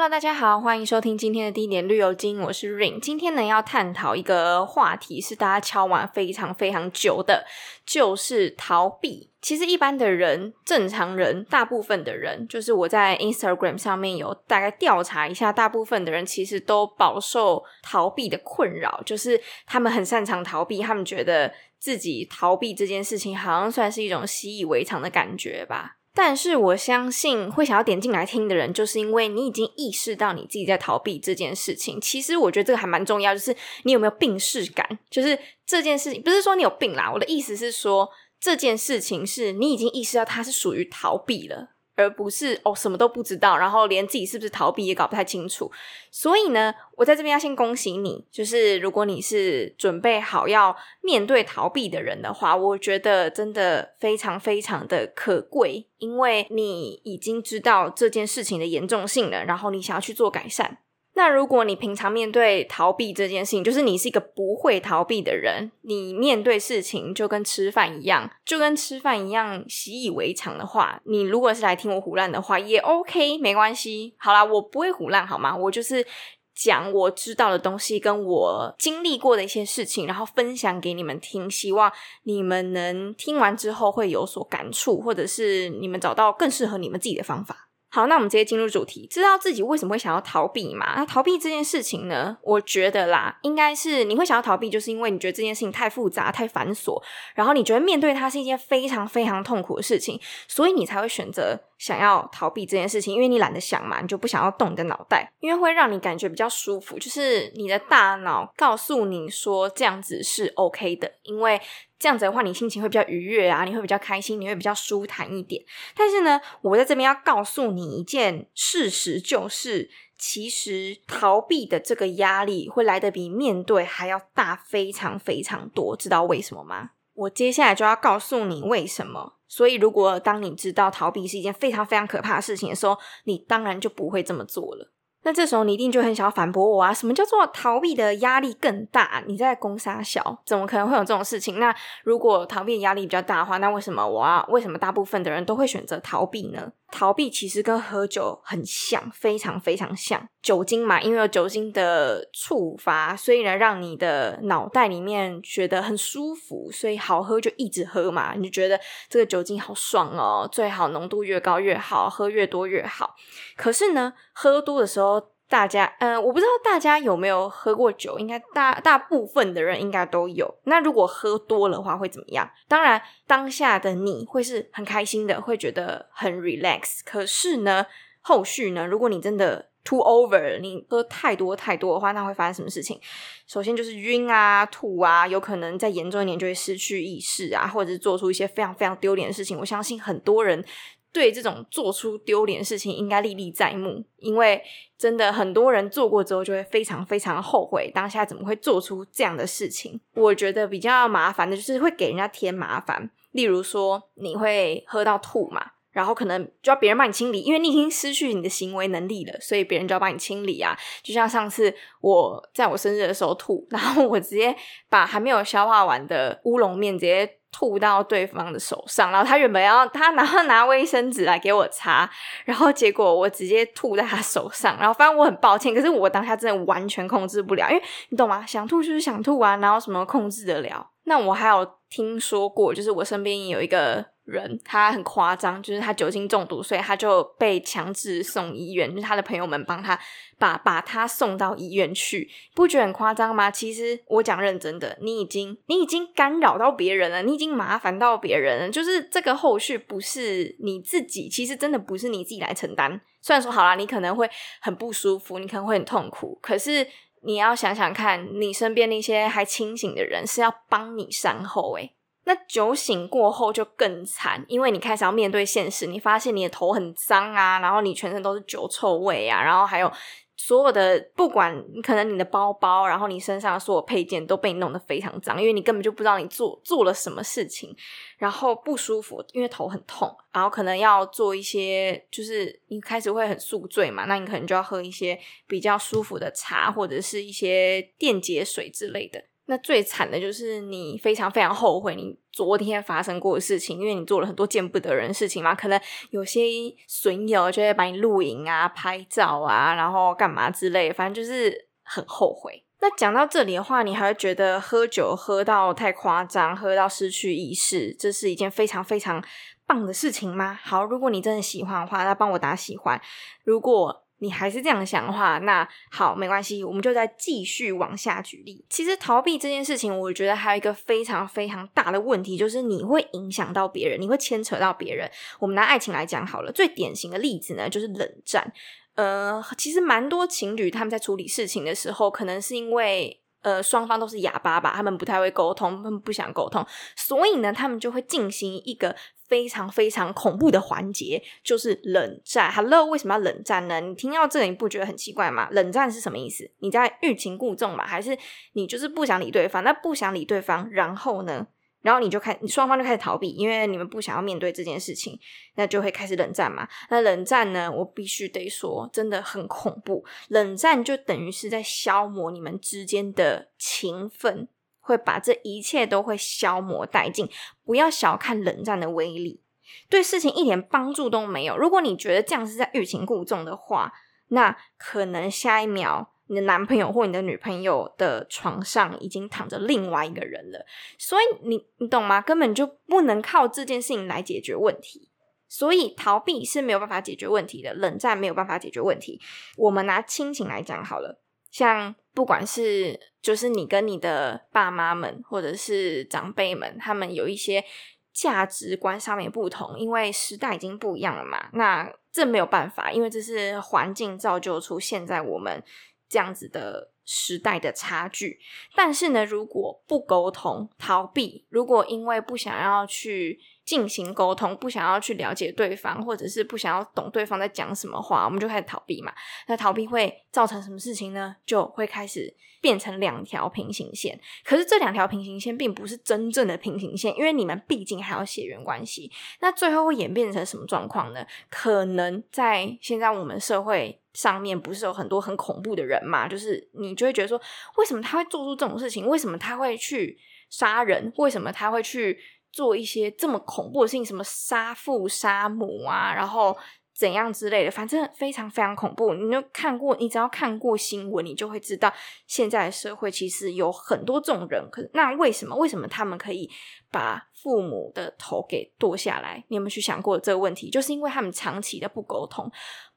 Hello，大家好，欢迎收听今天的第一点绿油精，我是 Rain。今天呢要探讨一个话题，是大家敲完非常非常久的，就是逃避。其实一般的人，正常人，大部分的人，就是我在 Instagram 上面有大概调查一下，大部分的人其实都饱受逃避的困扰，就是他们很擅长逃避，他们觉得自己逃避这件事情，好像算是一种习以为常的感觉吧。但是我相信会想要点进来听的人，就是因为你已经意识到你自己在逃避这件事情。其实我觉得这个还蛮重要，就是你有没有病视感？就是这件事情不是说你有病啦，我的意思是说这件事情是你已经意识到它是属于逃避了。而不是哦，什么都不知道，然后连自己是不是逃避也搞不太清楚。所以呢，我在这边要先恭喜你，就是如果你是准备好要面对逃避的人的话，我觉得真的非常非常的可贵，因为你已经知道这件事情的严重性了，然后你想要去做改善。那如果你平常面对逃避这件事情，就是你是一个不会逃避的人，你面对事情就跟吃饭一样，就跟吃饭一样习以为常的话，你如果是来听我胡乱的话，也 OK，没关系。好啦，我不会胡乱，好吗？我就是讲我知道的东西，跟我经历过的一些事情，然后分享给你们听，希望你们能听完之后会有所感触，或者是你们找到更适合你们自己的方法。好，那我们直接进入主题。知道自己为什么会想要逃避嘛？那逃避这件事情呢？我觉得啦，应该是你会想要逃避，就是因为你觉得这件事情太复杂、太繁琐，然后你觉得面对它是一件非常非常痛苦的事情，所以你才会选择想要逃避这件事情。因为你懒得想嘛，你就不想要动你的脑袋，因为会让你感觉比较舒服，就是你的大脑告诉你说这样子是 OK 的，因为。这样子的话，你心情会比较愉悦啊，你会比较开心，你会比较舒坦一点。但是呢，我在这边要告诉你一件事实，就是其实逃避的这个压力会来的比面对还要大，非常非常多。知道为什么吗？我接下来就要告诉你为什么。所以，如果当你知道逃避是一件非常非常可怕的事情的时候，你当然就不会这么做了。那这时候你一定就很想要反驳我啊！什么叫做逃避的压力更大？你在攻杀小，怎么可能会有这种事情？那如果逃避压力比较大的话，那为什么我要？为什么大部分的人都会选择逃避呢？逃避其实跟喝酒很像，非常非常像。酒精嘛，因为有酒精的触发，所以呢，让你的脑袋里面觉得很舒服，所以好喝就一直喝嘛。你就觉得这个酒精好爽哦，最好浓度越高越好，喝越多越好。可是呢，喝多的时候，大家，嗯，我不知道大家有没有喝过酒，应该大大部分的人应该都有。那如果喝多的话会怎么样？当然，当下的你会是很开心的，会觉得很 relax。可是呢，后续呢，如果你真的 too over，你喝太多太多的话，那会发生什么事情？首先就是晕啊、吐啊，有可能再严重一点就会失去意识啊，或者是做出一些非常非常丢脸的事情。我相信很多人。对这种做出丢脸事情，应该历历在目，因为真的很多人做过之后，就会非常非常后悔当下怎么会做出这样的事情。我觉得比较麻烦的就是会给人家添麻烦，例如说你会喝到吐嘛，然后可能就要别人帮你清理，因为你已经失去你的行为能力了，所以别人就要帮你清理啊。就像上次我在我生日的时候吐，然后我直接把还没有消化完的乌龙面直接。吐到对方的手上，然后他原本要他拿拿卫生纸来给我擦，然后结果我直接吐在他手上，然后反正我很抱歉，可是我当下真的完全控制不了，因为你懂吗？想吐就是想吐啊，然后什么控制得了？那我还有听说过，就是我身边有一个。人他很夸张，就是他酒精中毒，所以他就被强制送医院。就是他的朋友们帮他把把他送到医院去，不觉得很夸张吗？其实我讲认真的，你已经你已经干扰到别人了，你已经麻烦到别人了。就是这个后续不是你自己，其实真的不是你自己来承担。虽然说好啦，你可能会很不舒服，你可能会很痛苦，可是你要想想看，你身边那些还清醒的人是要帮你善后诶那酒醒过后就更惨，因为你开始要面对现实，你发现你的头很脏啊，然后你全身都是酒臭味啊，然后还有所有的不管可能你的包包，然后你身上所有配件都被你弄得非常脏，因为你根本就不知道你做做了什么事情，然后不舒服，因为头很痛，然后可能要做一些，就是你开始会很宿醉嘛，那你可能就要喝一些比较舒服的茶或者是一些电解水之类的。那最惨的就是你非常非常后悔你昨天发生过的事情，因为你做了很多见不得人的事情嘛。可能有些损友就会把你录影啊、拍照啊，然后干嘛之类，反正就是很后悔。那讲到这里的话，你还会觉得喝酒喝到太夸张，喝到失去意识，这是一件非常非常棒的事情吗？好，如果你真的喜欢的话，那帮我打喜欢。如果你还是这样想的话，那好，没关系，我们就再继续往下举例。其实逃避这件事情，我觉得还有一个非常非常大的问题，就是你会影响到别人，你会牵扯到别人。我们拿爱情来讲好了，最典型的例子呢，就是冷战。呃，其实蛮多情侣他们在处理事情的时候，可能是因为呃双方都是哑巴吧，他们不太会沟通，他们不想沟通，所以呢，他们就会进行一个。非常非常恐怖的环节就是冷战。Hello，为什么要冷战呢？你听到这个你不觉得很奇怪吗？冷战是什么意思？你在欲擒故纵嘛？还是你就是不想理对方？那不想理对方，然后呢？然后你就开，双方就开始逃避，因为你们不想要面对这件事情，那就会开始冷战嘛。那冷战呢？我必须得说，真的很恐怖。冷战就等于是在消磨你们之间的情分。会把这一切都会消磨殆尽。不要小看冷战的威力，对事情一点帮助都没有。如果你觉得这样是在欲擒故纵的话，那可能下一秒你的男朋友或你的女朋友的床上已经躺着另外一个人了。所以你你懂吗？根本就不能靠这件事情来解决问题。所以逃避是没有办法解决问题的，冷战没有办法解决问题。我们拿亲情来讲好了。像不管是就是你跟你的爸妈们，或者是长辈们，他们有一些价值观上面不同，因为时代已经不一样了嘛。那这没有办法，因为这是环境造就出现在我们这样子的时代的差距。但是呢，如果不沟通、逃避，如果因为不想要去。进行沟通，不想要去了解对方，或者是不想要懂对方在讲什么话，我们就开始逃避嘛。那逃避会造成什么事情呢？就会开始变成两条平行线。可是这两条平行线并不是真正的平行线，因为你们毕竟还有血缘关系。那最后会演变成什么状况呢？可能在现在我们社会上面，不是有很多很恐怖的人嘛？就是你就会觉得说，为什么他会做出这种事情？为什么他会去杀人？为什么他会去？做一些这么恐怖的事情，什么杀父杀母啊，然后怎样之类的，反正非常非常恐怖。你就看过，你只要看过新闻，你就会知道现在的社会其实有很多这种人。可那为什么？为什么他们可以把父母的头给剁下来？你有没有去想过这个问题？就是因为他们长期的不沟通，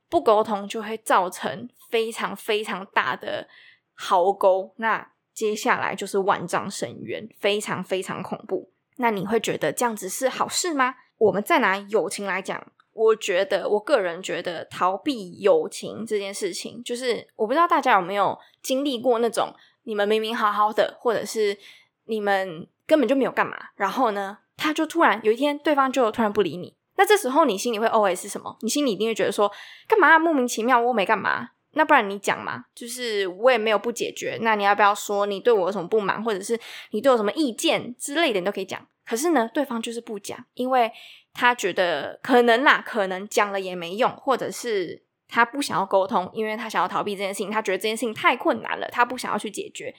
不沟通就会造成非常非常大的壕沟。那接下来就是万丈深渊，非常非常恐怖。那你会觉得这样子是好事吗？我们再拿友情来讲，我觉得我个人觉得逃避友情这件事情，就是我不知道大家有没有经历过那种，你们明明好好的，或者是你们根本就没有干嘛，然后呢，他就突然有一天对方就突然不理你，那这时候你心里会 OS 什么？你心里一定会觉得说，干嘛莫名其妙，我没干嘛。那不然你讲嘛，就是我也没有不解决。那你要不要说你对我有什么不满，或者是你对我什么意见之类的，你都可以讲。可是呢，对方就是不讲，因为他觉得可能啦，可能讲了也没用，或者是他不想要沟通，因为他想要逃避这件事情，他觉得这件事情太困难了，他不想要去解决。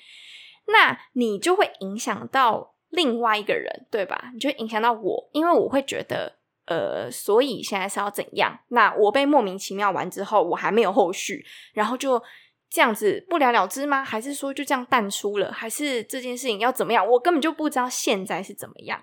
那你就会影响到另外一个人，对吧？你就影响到我，因为我会觉得。呃，所以现在是要怎样？那我被莫名其妙完之后，我还没有后续，然后就这样子不了了之吗？还是说就这样淡出了？还是这件事情要怎么样？我根本就不知道现在是怎么样。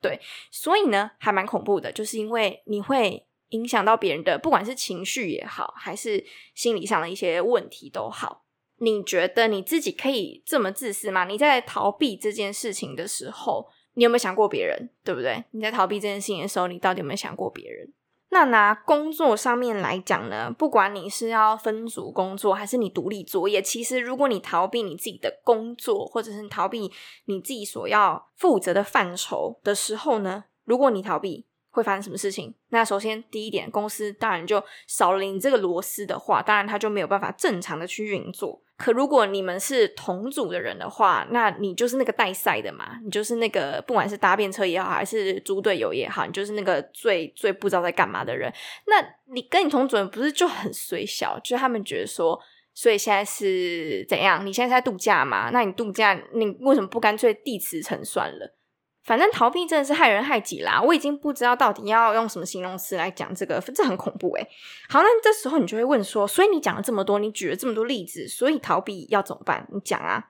对，所以呢，还蛮恐怖的，就是因为你会影响到别人的，不管是情绪也好，还是心理上的一些问题都好。你觉得你自己可以这么自私吗？你在逃避这件事情的时候？你有没有想过别人，对不对？你在逃避这件事情的时候，你到底有没有想过别人？那拿工作上面来讲呢？不管你是要分组工作，还是你独立作业，其实如果你逃避你自己的工作，或者是逃避你自己所要负责的范畴的时候呢？如果你逃避，会发生什么事情？那首先第一点，公司当然就少了你这个螺丝的话，当然它就没有办法正常的去运作。可如果你们是同组的人的话，那你就是那个带赛的嘛，你就是那个不管是搭便车也好，还是猪队友也好，你就是那个最最不知道在干嘛的人。那你跟你同组人不是就很随小？就是他们觉得说所以现在是怎样？你现在是在度假嘛？那你度假，你为什么不干脆地辞成算了？反正逃避真的是害人害己啦！我已经不知道到底要用什么形容词来讲这个，这很恐怖诶。好，那这时候你就会问说：，所以你讲了这么多，你举了这么多例子，所以逃避要怎么办？你讲啊！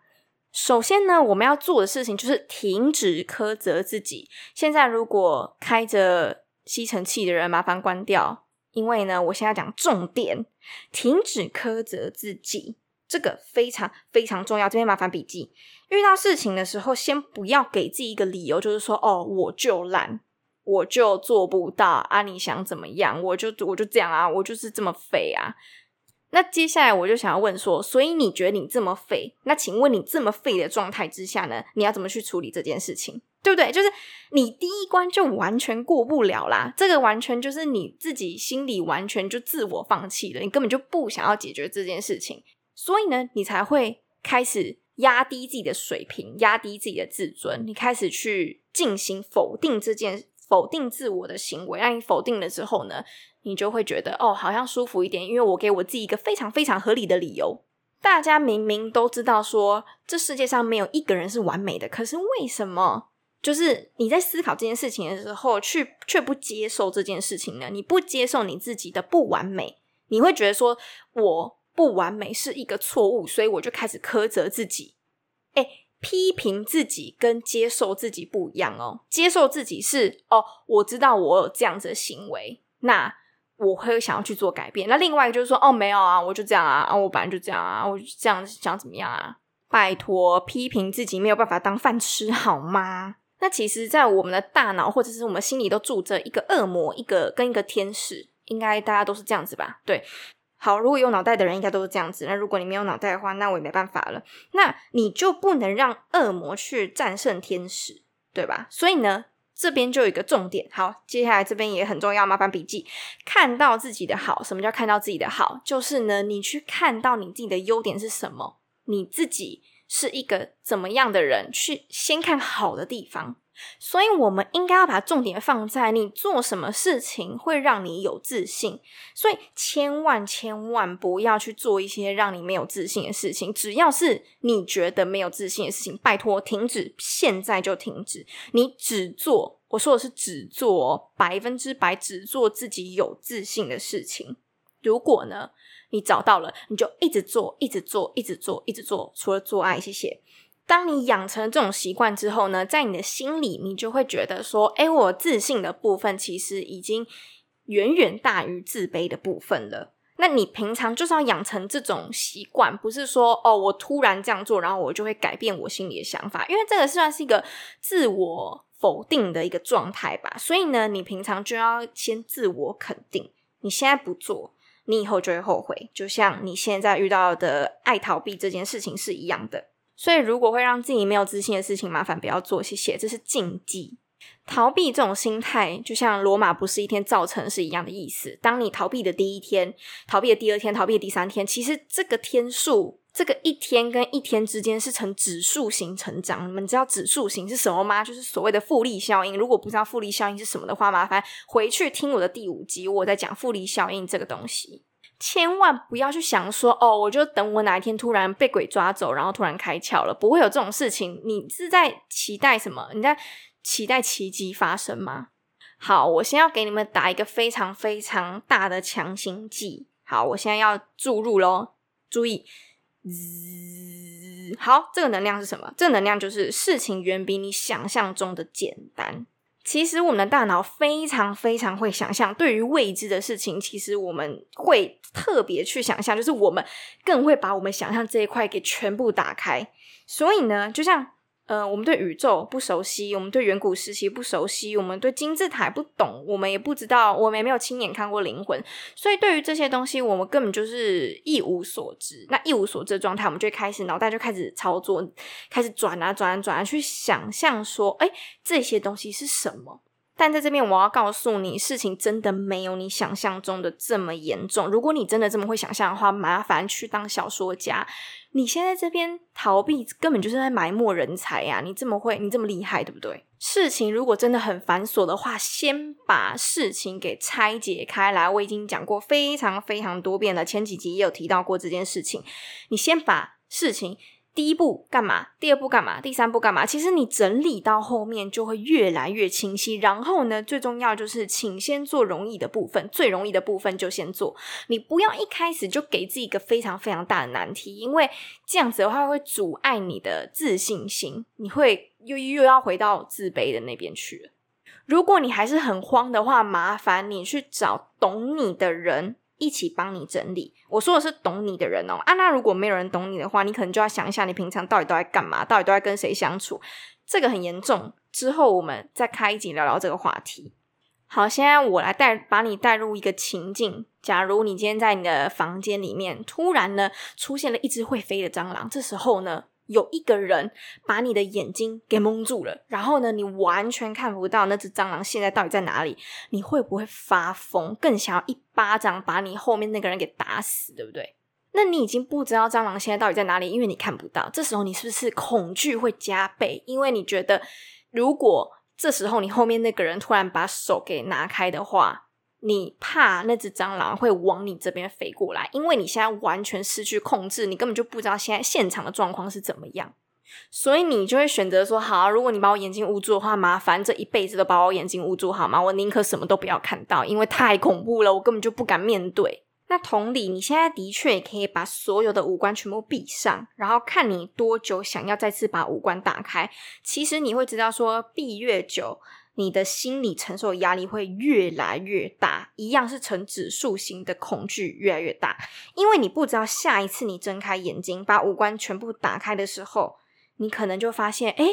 首先呢，我们要做的事情就是停止苛责自己。现在如果开着吸尘器的人，麻烦关掉，因为呢，我现在讲重点，停止苛责自己。这个非常非常重要，这边麻烦笔记。遇到事情的时候，先不要给自己一个理由，就是说，哦，我就懒，我就做不到啊！你想怎么样？我就我就这样啊，我就是这么废啊。那接下来我就想要问说，所以你觉得你这么废？那请问你这么废的状态之下呢，你要怎么去处理这件事情？对不对？就是你第一关就完全过不了啦，这个完全就是你自己心里完全就自我放弃了，你根本就不想要解决这件事情。所以呢，你才会开始压低自己的水平，压低自己的自尊。你开始去进行否定这件否定自我的行为。让你否定了之后呢，你就会觉得哦，好像舒服一点，因为我给我自己一个非常非常合理的理由。大家明明都知道说，这世界上没有一个人是完美的，可是为什么就是你在思考这件事情的时候，去却不接受这件事情呢？你不接受你自己的不完美，你会觉得说我。不完美是一个错误，所以我就开始苛责自己。哎，批评自己跟接受自己不一样哦。接受自己是哦，我知道我有这样子的行为，那我会想要去做改变。那另外就是说，哦，没有啊，我就这样啊，啊，我本来就这样啊，我就这样想怎么样啊？拜托，批评自己没有办法当饭吃好吗？那其实，在我们的大脑或者是我们心里都住着一个恶魔，一个跟一个天使，应该大家都是这样子吧？对。好，如果有脑袋的人应该都是这样子。那如果你没有脑袋的话，那我也没办法了。那你就不能让恶魔去战胜天使，对吧？所以呢，这边就有一个重点。好，接下来这边也很重要，麻烦笔记。看到自己的好，什么叫看到自己的好？就是呢，你去看到你自己的优点是什么，你自己是一个怎么样的人，去先看好的地方。所以，我们应该要把重点放在你做什么事情会让你有自信。所以，千万千万不要去做一些让你没有自信的事情。只要是你觉得没有自信的事情，拜托停止，现在就停止。你只做，我说的是只做百分之百，只做自己有自信的事情。如果呢，你找到了，你就一直做，一直做，一直做，一直做。除了做爱，谢谢。当你养成这种习惯之后呢，在你的心里，你就会觉得说：“哎，我自信的部分其实已经远远大于自卑的部分了。”那你平常就是要养成这种习惯，不是说哦，我突然这样做，然后我就会改变我心里的想法，因为这个算是一个自我否定的一个状态吧。所以呢，你平常就要先自我肯定，你现在不做，你以后就会后悔。就像你现在遇到的爱逃避这件事情是一样的。所以，如果会让自己没有自信的事情，麻烦不要做，谢谢。这是禁忌。逃避这种心态，就像罗马不是一天造成是一样的意思。当你逃避的第一天，逃避的第二天，逃避的第三天，其实这个天数，这个一天跟一天之间是呈指数型成长。你们知道指数型是什么吗？就是所谓的复利效应。如果不知道复利效应是什么的话，麻烦回去听我的第五集，我在讲复利效应这个东西。千万不要去想说哦，我就等我哪一天突然被鬼抓走，然后突然开窍了，不会有这种事情。你是在期待什么？你在期待奇迹发生吗？好，我先要给你们打一个非常非常大的强心剂。好，我现在要注入喽，注意，好，这个能量是什么？这个能量就是事情远比你想象中的简单。其实我们的大脑非常非常会想象，对于未知的事情，其实我们会特别去想象，就是我们更会把我们想象这一块给全部打开。所以呢，就像。呃，我们对宇宙不熟悉，我们对远古时期不熟悉，我们对金字塔不懂，我们也不知道，我们也没有亲眼看过灵魂，所以对于这些东西，我们根本就是一无所知。那一无所知的状态，我们就开始脑袋就开始操作，开始转啊转啊转啊，去想象说，哎，这些东西是什么？但在这边，我要告诉你，事情真的没有你想象中的这么严重。如果你真的这么会想象的话，麻烦去当小说家。你现在这边逃避，根本就是在埋没人才呀！你这么会，你这么厉害，对不对？事情如果真的很繁琐的话，先把事情给拆解开来。我已经讲过非常非常多遍了，前几集也有提到过这件事情。你先把事情。第一步干嘛？第二步干嘛？第三步干嘛？其实你整理到后面就会越来越清晰。然后呢，最重要就是，请先做容易的部分，最容易的部分就先做。你不要一开始就给自己一个非常非常大的难题，因为这样子的话会阻碍你的自信心，你会又又要回到自卑的那边去了。如果你还是很慌的话，麻烦你去找懂你的人。一起帮你整理。我说的是懂你的人哦。啊，那如果没有人懂你的话，你可能就要想一下，你平常到底都在干嘛？到底都在跟谁相处？这个很严重。之后我们再开一集聊聊这个话题。好，现在我来带把你带入一个情境。假如你今天在你的房间里面，突然呢出现了一只会飞的蟑螂，这时候呢？有一个人把你的眼睛给蒙住了，然后呢，你完全看不到那只蟑螂现在到底在哪里。你会不会发疯？更想要一巴掌把你后面那个人给打死，对不对？那你已经不知道蟑螂现在到底在哪里，因为你看不到。这时候你是不是恐惧会加倍？因为你觉得，如果这时候你后面那个人突然把手给拿开的话。你怕那只蟑螂会往你这边飞过来，因为你现在完全失去控制，你根本就不知道现在现场的状况是怎么样，所以你就会选择说：好，如果你把我眼睛捂住的话，麻烦这一辈子都把我眼睛捂住好吗？我宁可什么都不要看到，因为太恐怖了，我根本就不敢面对。那同理，你现在的确也可以把所有的五官全部闭上，然后看你多久想要再次把五官打开。其实你会知道，说闭越久。你的心理承受压力会越来越大，一样是呈指数型的恐惧越来越大，因为你不知道下一次你睁开眼睛把五官全部打开的时候，你可能就发现，哎，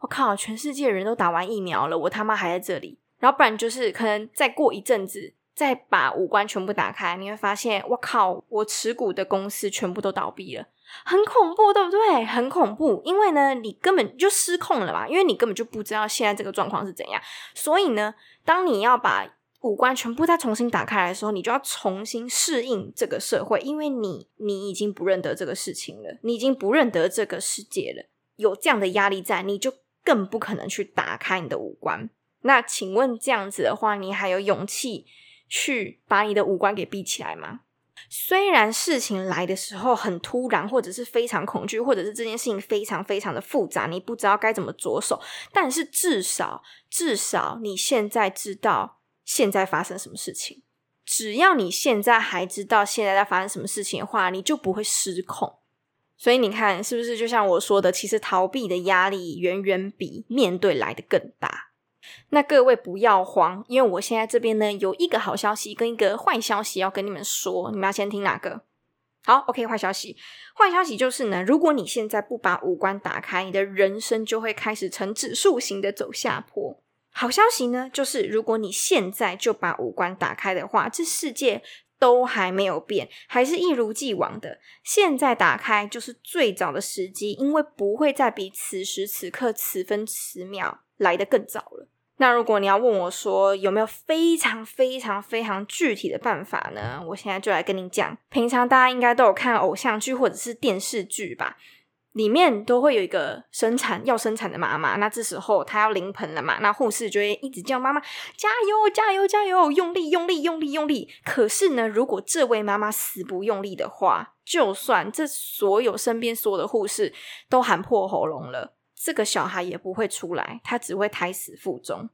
我靠，全世界人都打完疫苗了，我他妈还在这里。然后不然就是可能再过一阵子，再把五官全部打开，你会发现，我靠，我持股的公司全部都倒闭了。很恐怖，对不对？很恐怖，因为呢，你根本就失控了嘛，因为你根本就不知道现在这个状况是怎样。所以呢，当你要把五官全部再重新打开来的时候，你就要重新适应这个社会，因为你你已经不认得这个事情了，你已经不认得这个世界了。有这样的压力在，你就更不可能去打开你的五官。那请问这样子的话，你还有勇气去把你的五官给闭起来吗？虽然事情来的时候很突然，或者是非常恐惧，或者是这件事情非常非常的复杂，你不知道该怎么着手，但是至少至少你现在知道现在发生什么事情。只要你现在还知道现在在发生什么事情的话，你就不会失控。所以你看，是不是就像我说的，其实逃避的压力远远比面对来的更大。那各位不要慌，因为我现在这边呢有一个好消息跟一个坏消息要跟你们说，你们要先听哪个？好，OK，坏消息，坏消息就是呢，如果你现在不把五官打开，你的人生就会开始呈指数型的走下坡。好消息呢，就是如果你现在就把五官打开的话，这世界都还没有变，还是一如既往的。现在打开就是最早的时机，因为不会再比此时此刻此分此秒来的更早了。那如果你要问我说有没有非常非常非常具体的办法呢？我现在就来跟你讲。平常大家应该都有看偶像剧或者是电视剧吧，里面都会有一个生产要生产的妈妈。那这时候她要临盆了嘛，那护士就会一直叫妈妈加油加油加油，用力用力用力用力。可是呢，如果这位妈妈死不用力的话，就算这所有身边所有的护士都喊破喉咙了。这个小孩也不会出来，他只会胎死腹中。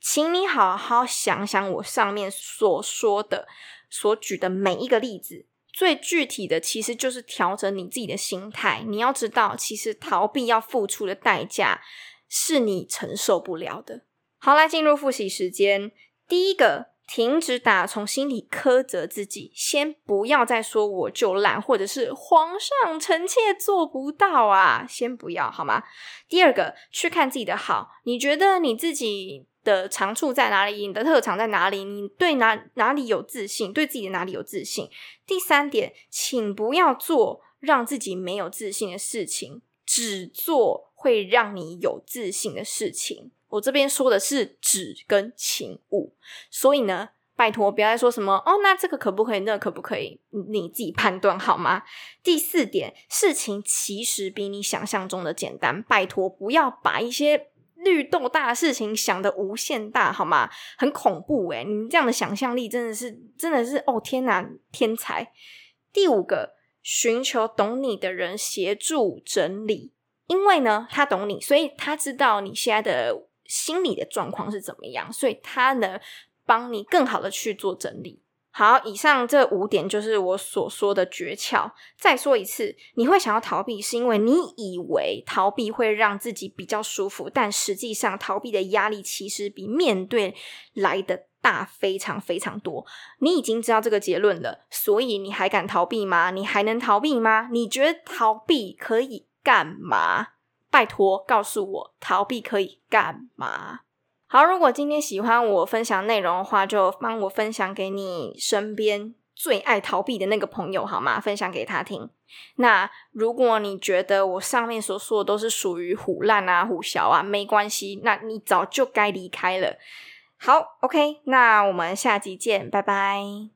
请你好好想想我上面所说的、所举的每一个例子，最具体的其实就是调整你自己的心态。你要知道，其实逃避要付出的代价是你承受不了的。好，来进入复习时间，第一个。停止打从心里苛责自己，先不要再说我就懒，或者是皇上臣妾做不到啊，先不要好吗？第二个，去看自己的好，你觉得你自己的长处在哪里？你的特长在哪里？你对哪哪里有自信？对自己的哪里有自信？第三点，请不要做让自己没有自信的事情，只做会让你有自信的事情。我这边说的是“止”跟“请勿”，所以呢，拜托，不要再说什么哦，那这个可不可以？那可不可以？你自己判断好吗？第四点，事情其实比你想象中的简单。拜托，不要把一些绿豆大的事情想的无限大，好吗？很恐怖诶你这样的想象力真的是，真的是哦天哪，天才！第五个，寻求懂你的人协助整理，因为呢，他懂你，所以他知道你现在的心理的状况是怎么样，所以他能。帮你更好的去做整理。好，以上这五点就是我所说的诀窍。再说一次，你会想要逃避，是因为你以为逃避会让自己比较舒服，但实际上逃避的压力其实比面对来的大非常非常多。你已经知道这个结论了，所以你还敢逃避吗？你还能逃避吗？你觉得逃避可以干嘛？拜托，告诉我，逃避可以干嘛？好，如果今天喜欢我分享内容的话，就帮我分享给你身边最爱逃避的那个朋友，好吗？分享给他听。那如果你觉得我上面所说的都是属于虎烂啊、虎小啊，没关系，那你早就该离开了。好，OK，那我们下集见，拜拜。